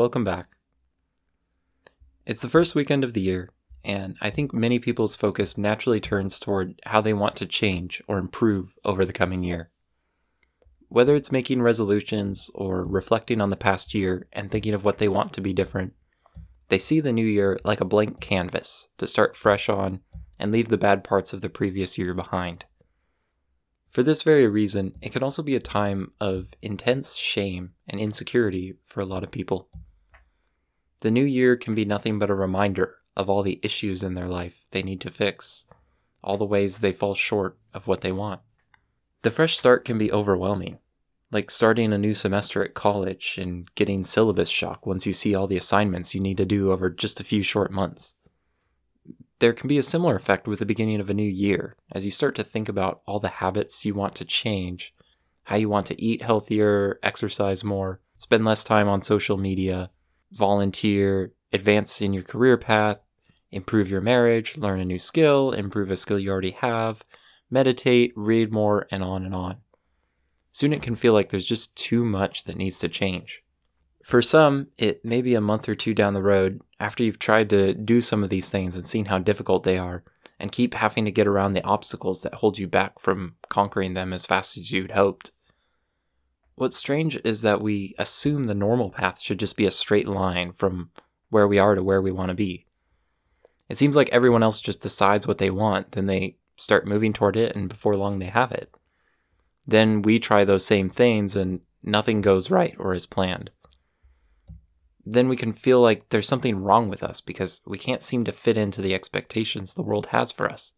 welcome back. It's the first weekend of the year, and I think many people's focus naturally turns toward how they want to change or improve over the coming year. Whether it's making resolutions or reflecting on the past year and thinking of what they want to be different, they see the new year like a blank canvas to start fresh on and leave the bad parts of the previous year behind. For this very reason, it can also be a time of intense shame and insecurity for a lot of people. The new year can be nothing but a reminder of all the issues in their life they need to fix, all the ways they fall short of what they want. The fresh start can be overwhelming, like starting a new semester at college and getting syllabus shock once you see all the assignments you need to do over just a few short months. There can be a similar effect with the beginning of a new year as you start to think about all the habits you want to change, how you want to eat healthier, exercise more, spend less time on social media, volunteer, advance in your career path, improve your marriage, learn a new skill, improve a skill you already have, meditate, read more, and on and on. Soon it can feel like there's just too much that needs to change. For some, it may be a month or two down the road after you've tried to do some of these things and seen how difficult they are, and keep having to get around the obstacles that hold you back from conquering them as fast as you'd hoped. What's strange is that we assume the normal path should just be a straight line from where we are to where we want to be. It seems like everyone else just decides what they want, then they start moving toward it, and before long they have it. Then we try those same things, and nothing goes right or is planned then we can feel like there's something wrong with us because we can't seem to fit into the expectations the world has for us.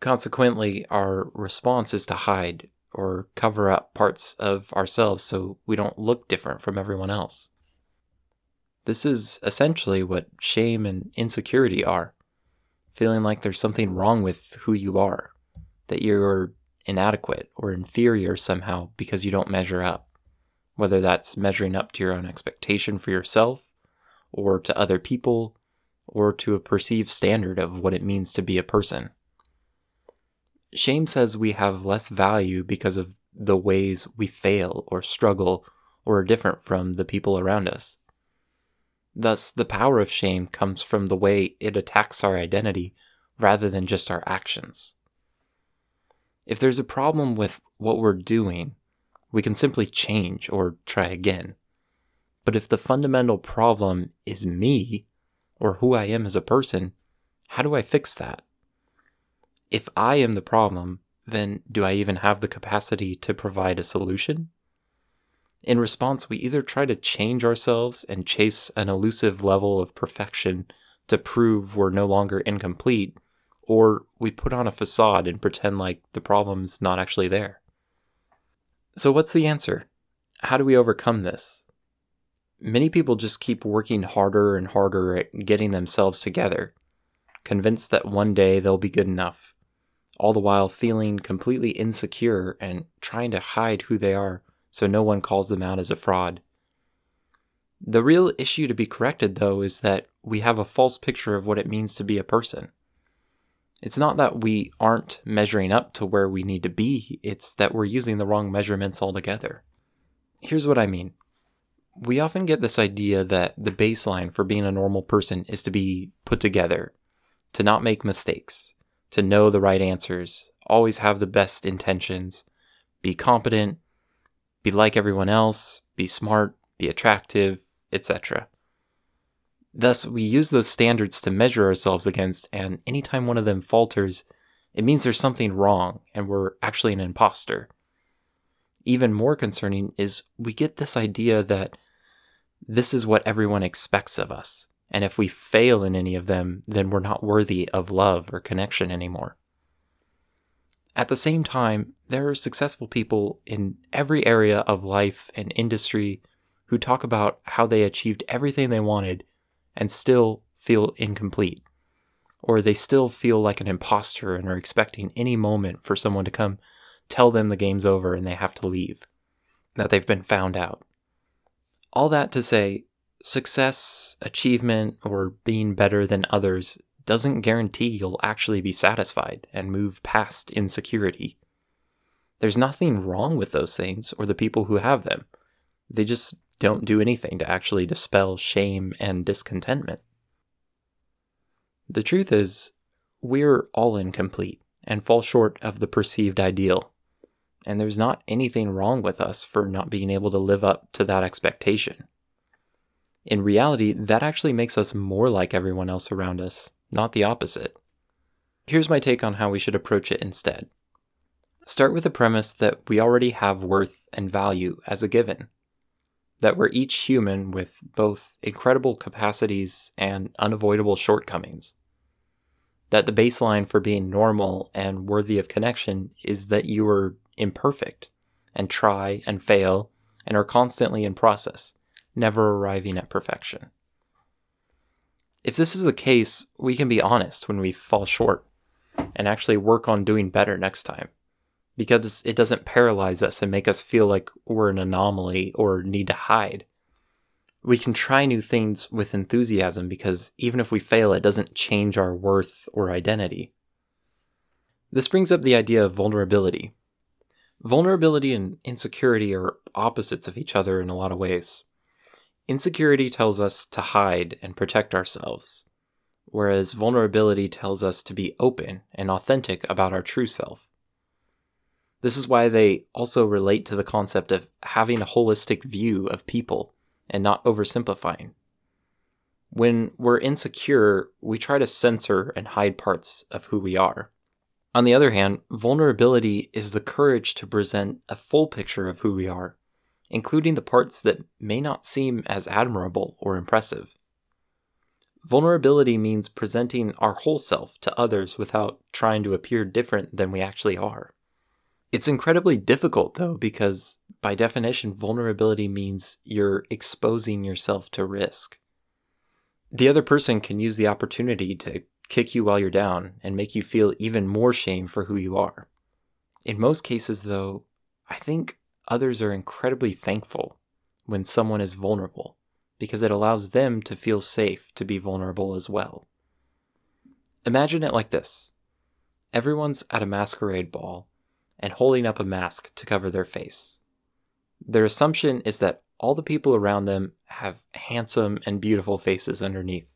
Consequently, our response is to hide or cover up parts of ourselves so we don't look different from everyone else. This is essentially what shame and insecurity are feeling like there's something wrong with who you are, that you're inadequate or inferior somehow because you don't measure up whether that's measuring up to your own expectation for yourself, or to other people, or to a perceived standard of what it means to be a person. Shame says we have less value because of the ways we fail or struggle or are different from the people around us. Thus, the power of shame comes from the way it attacks our identity rather than just our actions. If there's a problem with what we're doing, we can simply change or try again. But if the fundamental problem is me, or who I am as a person, how do I fix that? If I am the problem, then do I even have the capacity to provide a solution? In response, we either try to change ourselves and chase an elusive level of perfection to prove we're no longer incomplete, or we put on a facade and pretend like the problem's not actually there. So, what's the answer? How do we overcome this? Many people just keep working harder and harder at getting themselves together, convinced that one day they'll be good enough, all the while feeling completely insecure and trying to hide who they are so no one calls them out as a fraud. The real issue to be corrected, though, is that we have a false picture of what it means to be a person. It's not that we aren't measuring up to where we need to be, it's that we're using the wrong measurements altogether. Here's what I mean. We often get this idea that the baseline for being a normal person is to be put together, to not make mistakes, to know the right answers, always have the best intentions, be competent, be like everyone else, be smart, be attractive, etc. Thus, we use those standards to measure ourselves against, and anytime one of them falters, it means there's something wrong and we're actually an imposter. Even more concerning is we get this idea that this is what everyone expects of us, and if we fail in any of them, then we're not worthy of love or connection anymore. At the same time, there are successful people in every area of life and industry who talk about how they achieved everything they wanted and still feel incomplete. Or they still feel like an imposter and are expecting any moment for someone to come tell them the game's over and they have to leave, that they've been found out. All that to say, success, achievement, or being better than others doesn't guarantee you'll actually be satisfied and move past insecurity. There's nothing wrong with those things or the people who have them. They just don't do anything to actually dispel shame and discontentment. The truth is, we're all incomplete and fall short of the perceived ideal. And there's not anything wrong with us for not being able to live up to that expectation. In reality, that actually makes us more like everyone else around us, not the opposite. Here's my take on how we should approach it instead. Start with the premise that we already have worth and value as a given, that we're each human with both incredible capacities and unavoidable shortcomings, that the baseline for being normal and worthy of connection is that you are imperfect and try and fail and are constantly in process, never arriving at perfection. If this is the case, we can be honest when we fall short and actually work on doing better next time because it doesn't paralyze us and make us feel like we're an anomaly or need to hide. We can try new things with enthusiasm because even if we fail, it doesn't change our worth or identity. This brings up the idea of vulnerability, Vulnerability and insecurity are opposites of each other in a lot of ways. Insecurity tells us to hide and protect ourselves, whereas vulnerability tells us to be open and authentic about our true self. This is why they also relate to the concept of having a holistic view of people and not oversimplifying. When we're insecure, we try to censor and hide parts of who we are. On the other hand, vulnerability is the courage to present a full picture of who we are, including the parts that may not seem as admirable or impressive. Vulnerability means presenting our whole self to others without trying to appear different than we actually are. It's incredibly difficult, though, because by definition, vulnerability means you're exposing yourself to risk. The other person can use the opportunity to kick you while you're down, and make you feel even more shame for who you are. In most cases, though, I think others are incredibly thankful when someone is vulnerable because it allows them to feel safe to be vulnerable as well. Imagine it like this everyone's at a masquerade ball and holding up a mask to cover their face. Their assumption is that all the people around them have handsome and beautiful faces underneath.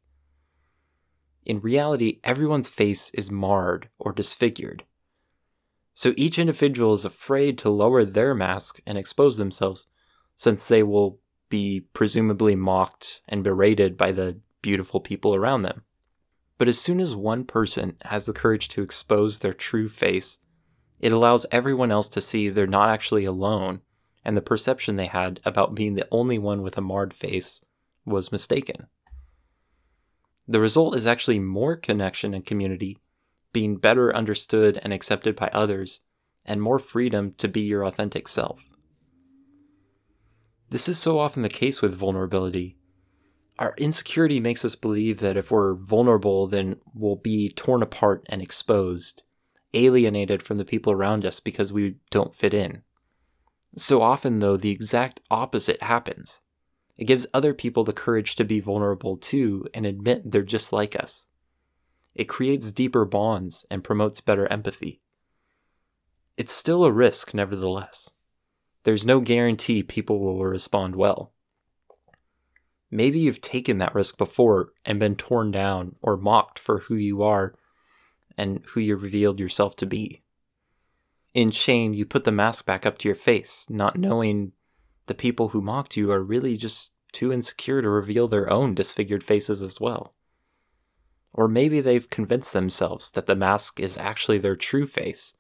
In reality, everyone's face is marred or disfigured. So each individual is afraid to lower their mask and expose themselves, since they will be presumably mocked and berated by the beautiful people around them. But as soon as one person has the courage to expose their true face, it allows everyone else to see they're not actually alone, and the perception they had about being the only one with a marred face was mistaken. The result is actually more connection and community, being better understood and accepted by others, and more freedom to be your authentic self. This is so often the case with vulnerability. Our insecurity makes us believe that if we're vulnerable, then we'll be torn apart and exposed, alienated from the people around us because we don't fit in. So often, though, the exact opposite happens. It gives other people the courage to be vulnerable too and admit they're just like us. It creates deeper bonds and promotes better empathy. It's still a risk, nevertheless. There's no guarantee people will respond well. Maybe you've taken that risk before and been torn down or mocked for who you are and who you revealed yourself to be. In shame, you put the mask back up to your face, not knowing the people who mocked you are really just too insecure to reveal their own disfigured faces as well. Or maybe they've convinced themselves that the mask is actually their true face,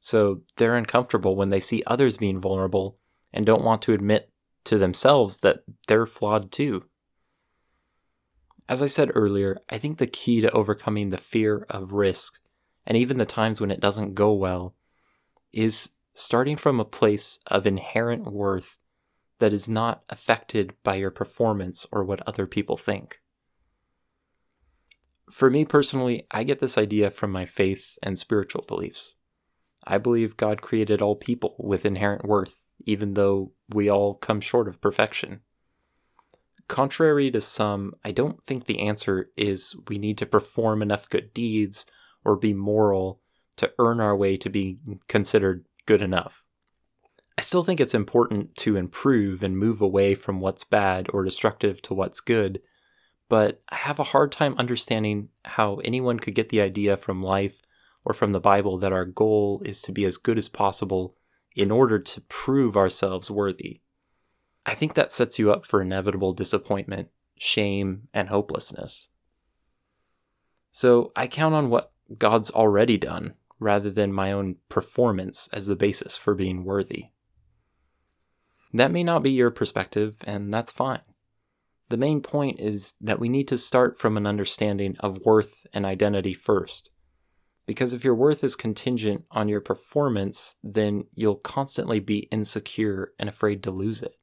so they're uncomfortable when they see others being vulnerable and don't want to admit to themselves that they're flawed too. As I said earlier, I think the key to overcoming the fear of risk, and even the times when it doesn't go well, is starting from a place of inherent worth that is not affected by your performance or what other people think. For me personally, I get this idea from my faith and spiritual beliefs. I believe God created all people with inherent worth, even though we all come short of perfection. Contrary to some, I don't think the answer is we need to perform enough good deeds or be moral to earn our way to be considered good enough. I still think it's important to improve and move away from what's bad or destructive to what's good, but I have a hard time understanding how anyone could get the idea from life or from the Bible that our goal is to be as good as possible in order to prove ourselves worthy. I think that sets you up for inevitable disappointment, shame, and hopelessness. So I count on what God's already done rather than my own performance as the basis for being worthy. That may not be your perspective, and that's fine. The main point is that we need to start from an understanding of worth and identity first. Because if your worth is contingent on your performance, then you'll constantly be insecure and afraid to lose it.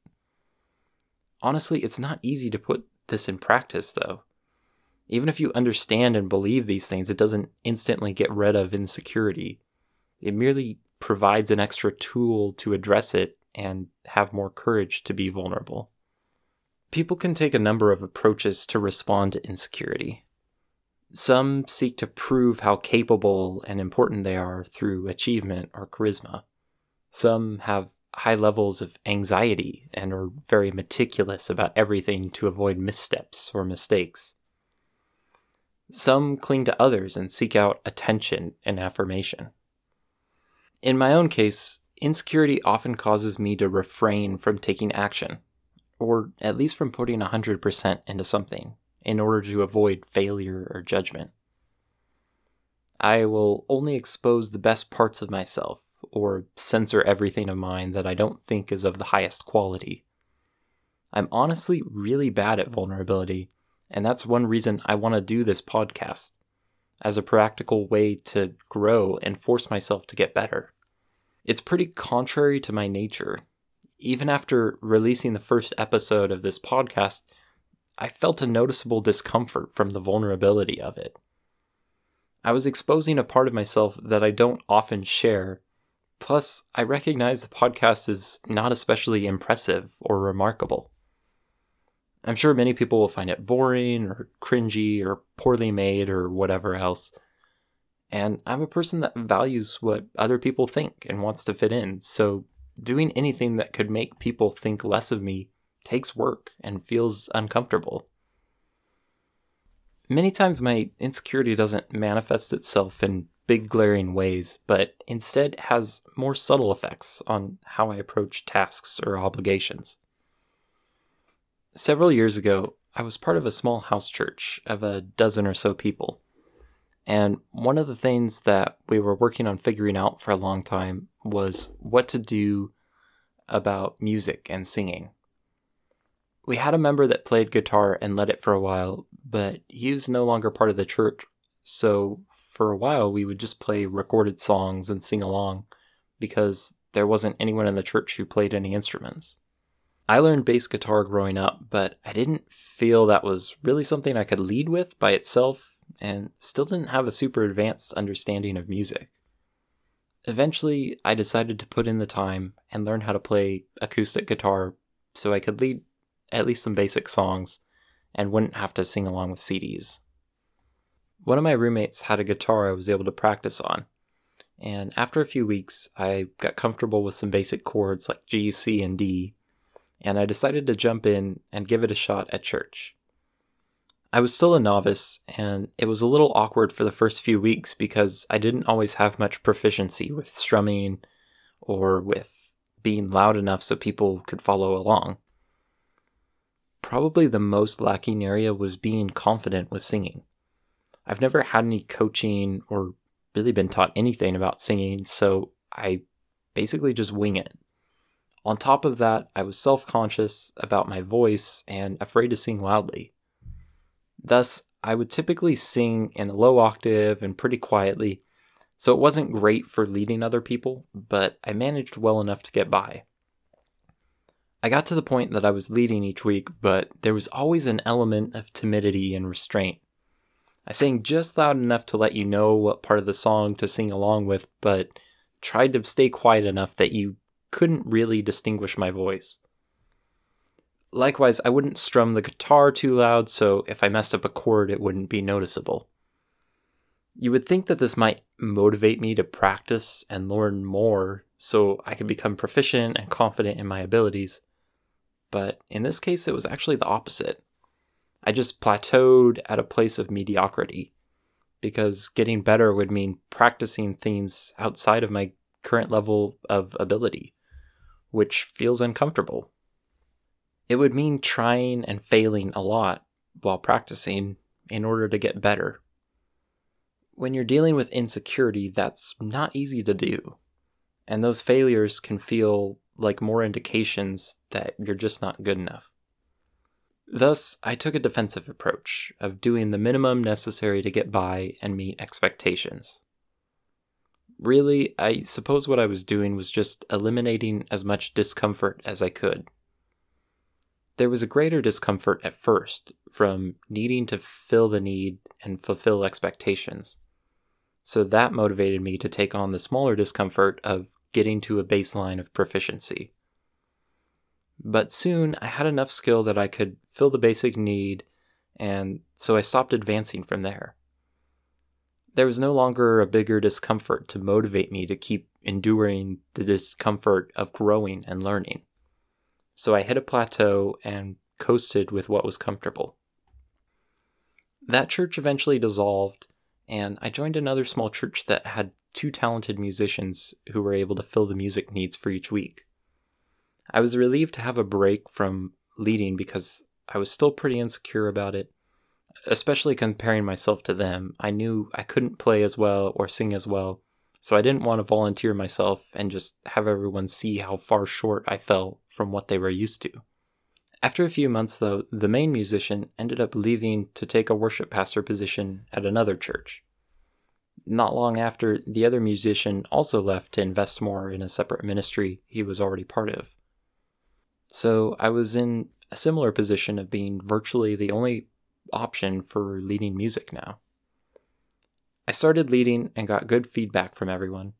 Honestly, it's not easy to put this in practice, though. Even if you understand and believe these things, it doesn't instantly get rid of insecurity. It merely provides an extra tool to address it and have more courage to be vulnerable. People can take a number of approaches to respond to insecurity. Some seek to prove how capable and important they are through achievement or charisma. Some have high levels of anxiety and are very meticulous about everything to avoid missteps or mistakes. Some cling to others and seek out attention and affirmation. In my own case, insecurity often causes me to refrain from taking action, or at least from putting 100% into something, in order to avoid failure or judgment. I will only expose the best parts of myself, or censor everything of mine that I don't think is of the highest quality. I'm honestly really bad at vulnerability, and that's one reason I want to do this podcast as a practical way to grow and force myself to get better. It's pretty contrary to my nature. Even after releasing the first episode of this podcast, I felt a noticeable discomfort from the vulnerability of it. I was exposing a part of myself that I don't often share. Plus, I recognize the podcast is not especially impressive or remarkable. I'm sure many people will find it boring or cringy or poorly made or whatever else. And I'm a person that values what other people think and wants to fit in. So doing anything that could make people think less of me takes work and feels uncomfortable. Many times my insecurity doesn't manifest itself in big glaring ways, but instead has more subtle effects on how I approach tasks or obligations. Several years ago, I was part of a small house church of a dozen or so people. And one of the things that we were working on figuring out for a long time was what to do about music and singing. We had a member that played guitar and led it for a while, but he was no longer part of the church. So for a while, we would just play recorded songs and sing along because there wasn't anyone in the church who played any instruments. I learned bass guitar growing up, but I didn't feel that was really something I could lead with by itself and still didn't have a super advanced understanding of music. Eventually, I decided to put in the time and learn how to play acoustic guitar so I could lead at least some basic songs and wouldn't have to sing along with CDs. One of my roommates had a guitar I was able to practice on, and after a few weeks, I got comfortable with some basic chords like G, C, and D and I decided to jump in and give it a shot at church. I was still a novice, and it was a little awkward for the first few weeks because I didn't always have much proficiency with strumming or with being loud enough so people could follow along. Probably the most lacking area was being confident with singing. I've never had any coaching or really been taught anything about singing, so I basically just wing it. On top of that, I was self conscious about my voice and afraid to sing loudly. Thus, I would typically sing in a low octave and pretty quietly, so it wasn't great for leading other people, but I managed well enough to get by. I got to the point that I was leading each week, but there was always an element of timidity and restraint. I sang just loud enough to let you know what part of the song to sing along with, but tried to stay quiet enough that you couldn't really distinguish my voice. Likewise, I wouldn't strum the guitar too loud, so if I messed up a chord, it wouldn't be noticeable. You would think that this might motivate me to practice and learn more so I could become proficient and confident in my abilities. But in this case, it was actually the opposite. I just plateaued at a place of mediocrity because getting better would mean practicing things outside of my current level of ability, which feels uncomfortable. It would mean trying and failing a lot while practicing in order to get better. When you're dealing with insecurity, that's not easy to do. And those failures can feel like more indications that you're just not good enough. Thus, I took a defensive approach of doing the minimum necessary to get by and meet expectations. Really, I suppose what I was doing was just eliminating as much discomfort as I could. There was a greater discomfort at first from needing to fill the need and fulfill expectations. So that motivated me to take on the smaller discomfort of getting to a baseline of proficiency. But soon I had enough skill that I could fill the basic need, and so I stopped advancing from there. There was no longer a bigger discomfort to motivate me to keep enduring the discomfort of growing and learning. So I hit a plateau and coasted with what was comfortable. That church eventually dissolved, and I joined another small church that had two talented musicians who were able to fill the music needs for each week. I was relieved to have a break from leading because I was still pretty insecure about it, especially comparing myself to them. I knew I couldn't play as well or sing as well, so I didn't want to volunteer myself and just have everyone see how far short I fell from what they were used to. After a few months, though, the main musician ended up leaving to take a worship pastor position at another church. Not long after, the other musician also left to invest more in a separate ministry he was already part of. So I was in a similar position of being virtually the only option for leading music now. I started leading and got good feedback from everyone.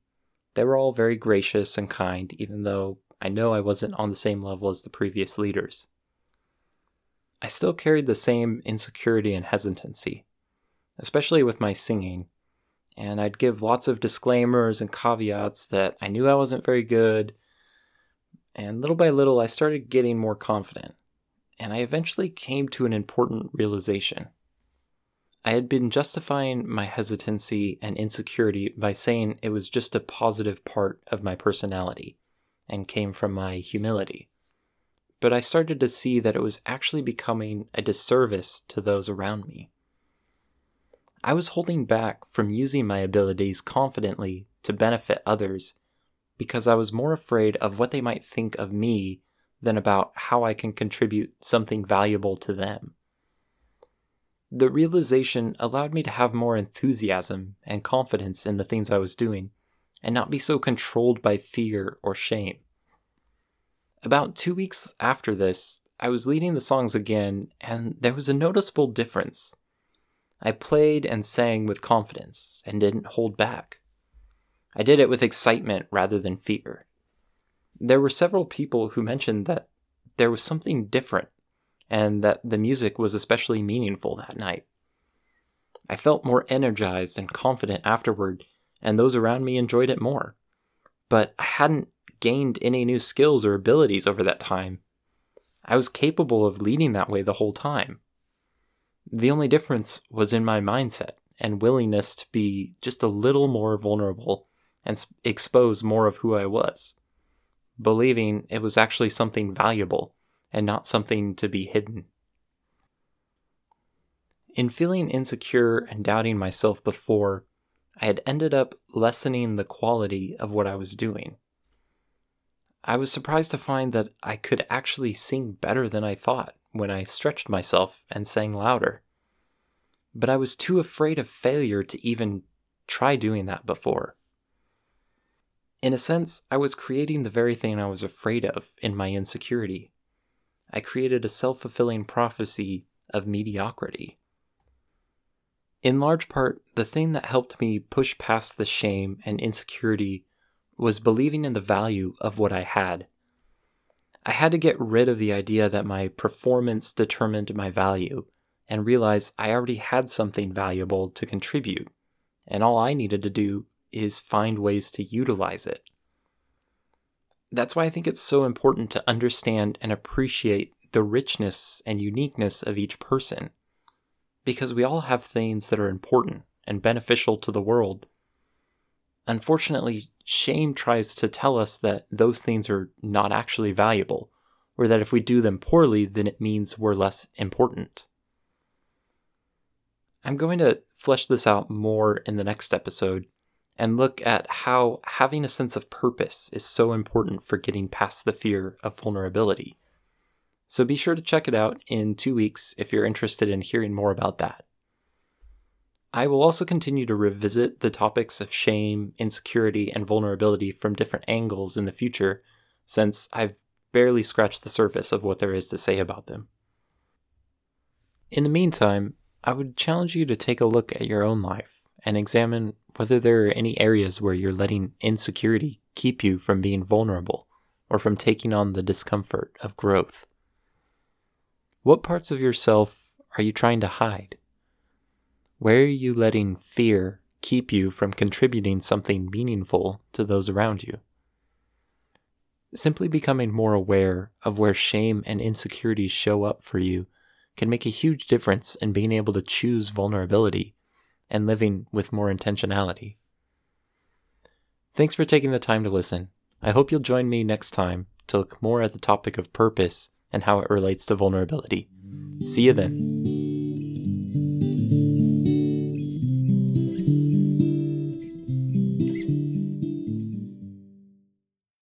They were all very gracious and kind, even though I know I wasn't on the same level as the previous leaders. I still carried the same insecurity and hesitancy, especially with my singing, and I'd give lots of disclaimers and caveats that I knew I wasn't very good and little by little, I started getting more confident, and I eventually came to an important realization. I had been justifying my hesitancy and insecurity by saying it was just a positive part of my personality and came from my humility. But I started to see that it was actually becoming a disservice to those around me. I was holding back from using my abilities confidently to benefit others because I was more afraid of what they might think of me than about how I can contribute something valuable to them. The realization allowed me to have more enthusiasm and confidence in the things I was doing, and not be so controlled by fear or shame. About two weeks after this, I was leading the songs again, and there was a noticeable difference. I played and sang with confidence and didn't hold back. I did it with excitement rather than fear. There were several people who mentioned that there was something different and that the music was especially meaningful that night. I felt more energized and confident afterward, and those around me enjoyed it more. But I hadn't gained any new skills or abilities over that time. I was capable of leading that way the whole time. The only difference was in my mindset and willingness to be just a little more vulnerable and expose more of who I was, believing it was actually something valuable and not something to be hidden. In feeling insecure and doubting myself before, I had ended up lessening the quality of what I was doing. I was surprised to find that I could actually sing better than I thought when I stretched myself and sang louder. But I was too afraid of failure to even try doing that before. In a sense, I was creating the very thing I was afraid of in my insecurity. I created a self fulfilling prophecy of mediocrity. In large part, the thing that helped me push past the shame and insecurity was believing in the value of what I had. I had to get rid of the idea that my performance determined my value and realize I already had something valuable to contribute, and all I needed to do is find ways to utilize it. That's why I think it's so important to understand and appreciate the richness and uniqueness of each person. Because we all have things that are important and beneficial to the world. Unfortunately, shame tries to tell us that those things are not actually valuable, or that if we do them poorly, then it means we're less important. I'm going to flesh this out more in the next episode and look at how having a sense of purpose is so important for getting past the fear of vulnerability. So be sure to check it out in two weeks if you're interested in hearing more about that. I will also continue to revisit the topics of shame, insecurity, and vulnerability from different angles in the future, since I've barely scratched the surface of what there is to say about them. In the meantime, I would challenge you to take a look at your own life and examine whether there are any areas where you're letting insecurity keep you from being vulnerable or from taking on the discomfort of growth. What parts of yourself are you trying to hide? Where are you letting fear keep you from contributing something meaningful to those around you? Simply becoming more aware of where shame and insecurities show up for you can make a huge difference in being able to choose vulnerability and living with more intentionality. Thanks for taking the time to listen. I hope you'll join me next time to look more at the topic of purpose and how it relates to vulnerability. See you then.